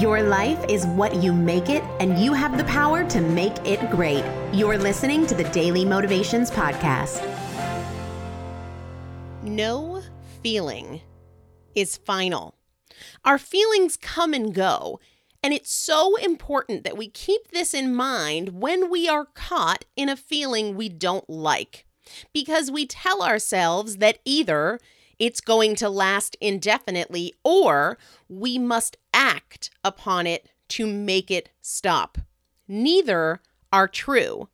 Your life is what you make it, and you have the power to make it great. You're listening to the Daily Motivations Podcast. No feeling is final. Our feelings come and go, and it's so important that we keep this in mind when we are caught in a feeling we don't like. Because we tell ourselves that either it's going to last indefinitely or we must act upon it to make it stop. Neither are true.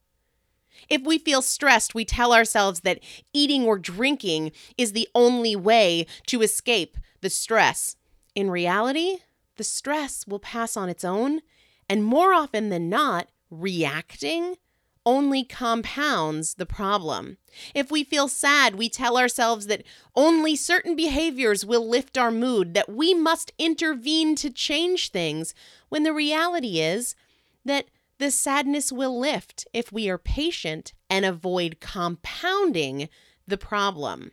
If we feel stressed, we tell ourselves that eating or drinking is the only way to escape the stress. In reality, the stress will pass on its own, and more often than not, reacting only compounds the problem. If we feel sad, we tell ourselves that only certain behaviors will lift our mood, that we must intervene to change things, when the reality is that the sadness will lift if we are patient and avoid compounding the problem.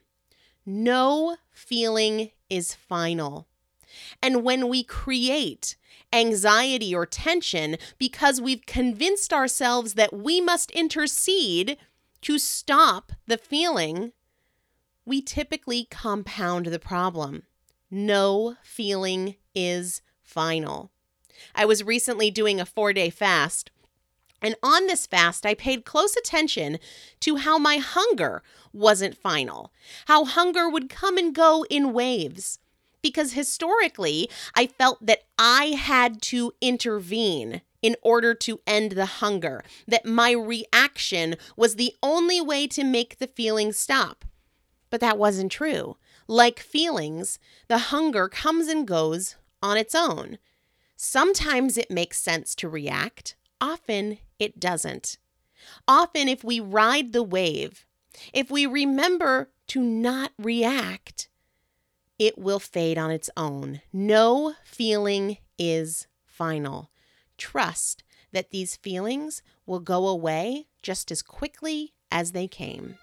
No feeling is final. And when we create anxiety or tension because we've convinced ourselves that we must intercede to stop the feeling, we typically compound the problem. No feeling is final. I was recently doing a four day fast. And on this fast, I paid close attention to how my hunger wasn't final, how hunger would come and go in waves because historically I felt that I had to intervene in order to end the hunger, that my reaction was the only way to make the feeling stop. But that wasn't true. Like feelings, the hunger comes and goes on its own. Sometimes it makes sense to react, often it doesn't. Often, if we ride the wave, if we remember to not react, it will fade on its own. No feeling is final. Trust that these feelings will go away just as quickly as they came.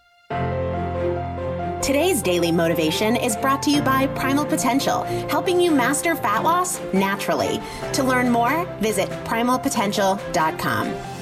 Today's daily motivation is brought to you by Primal Potential, helping you master fat loss naturally. To learn more, visit primalpotential.com.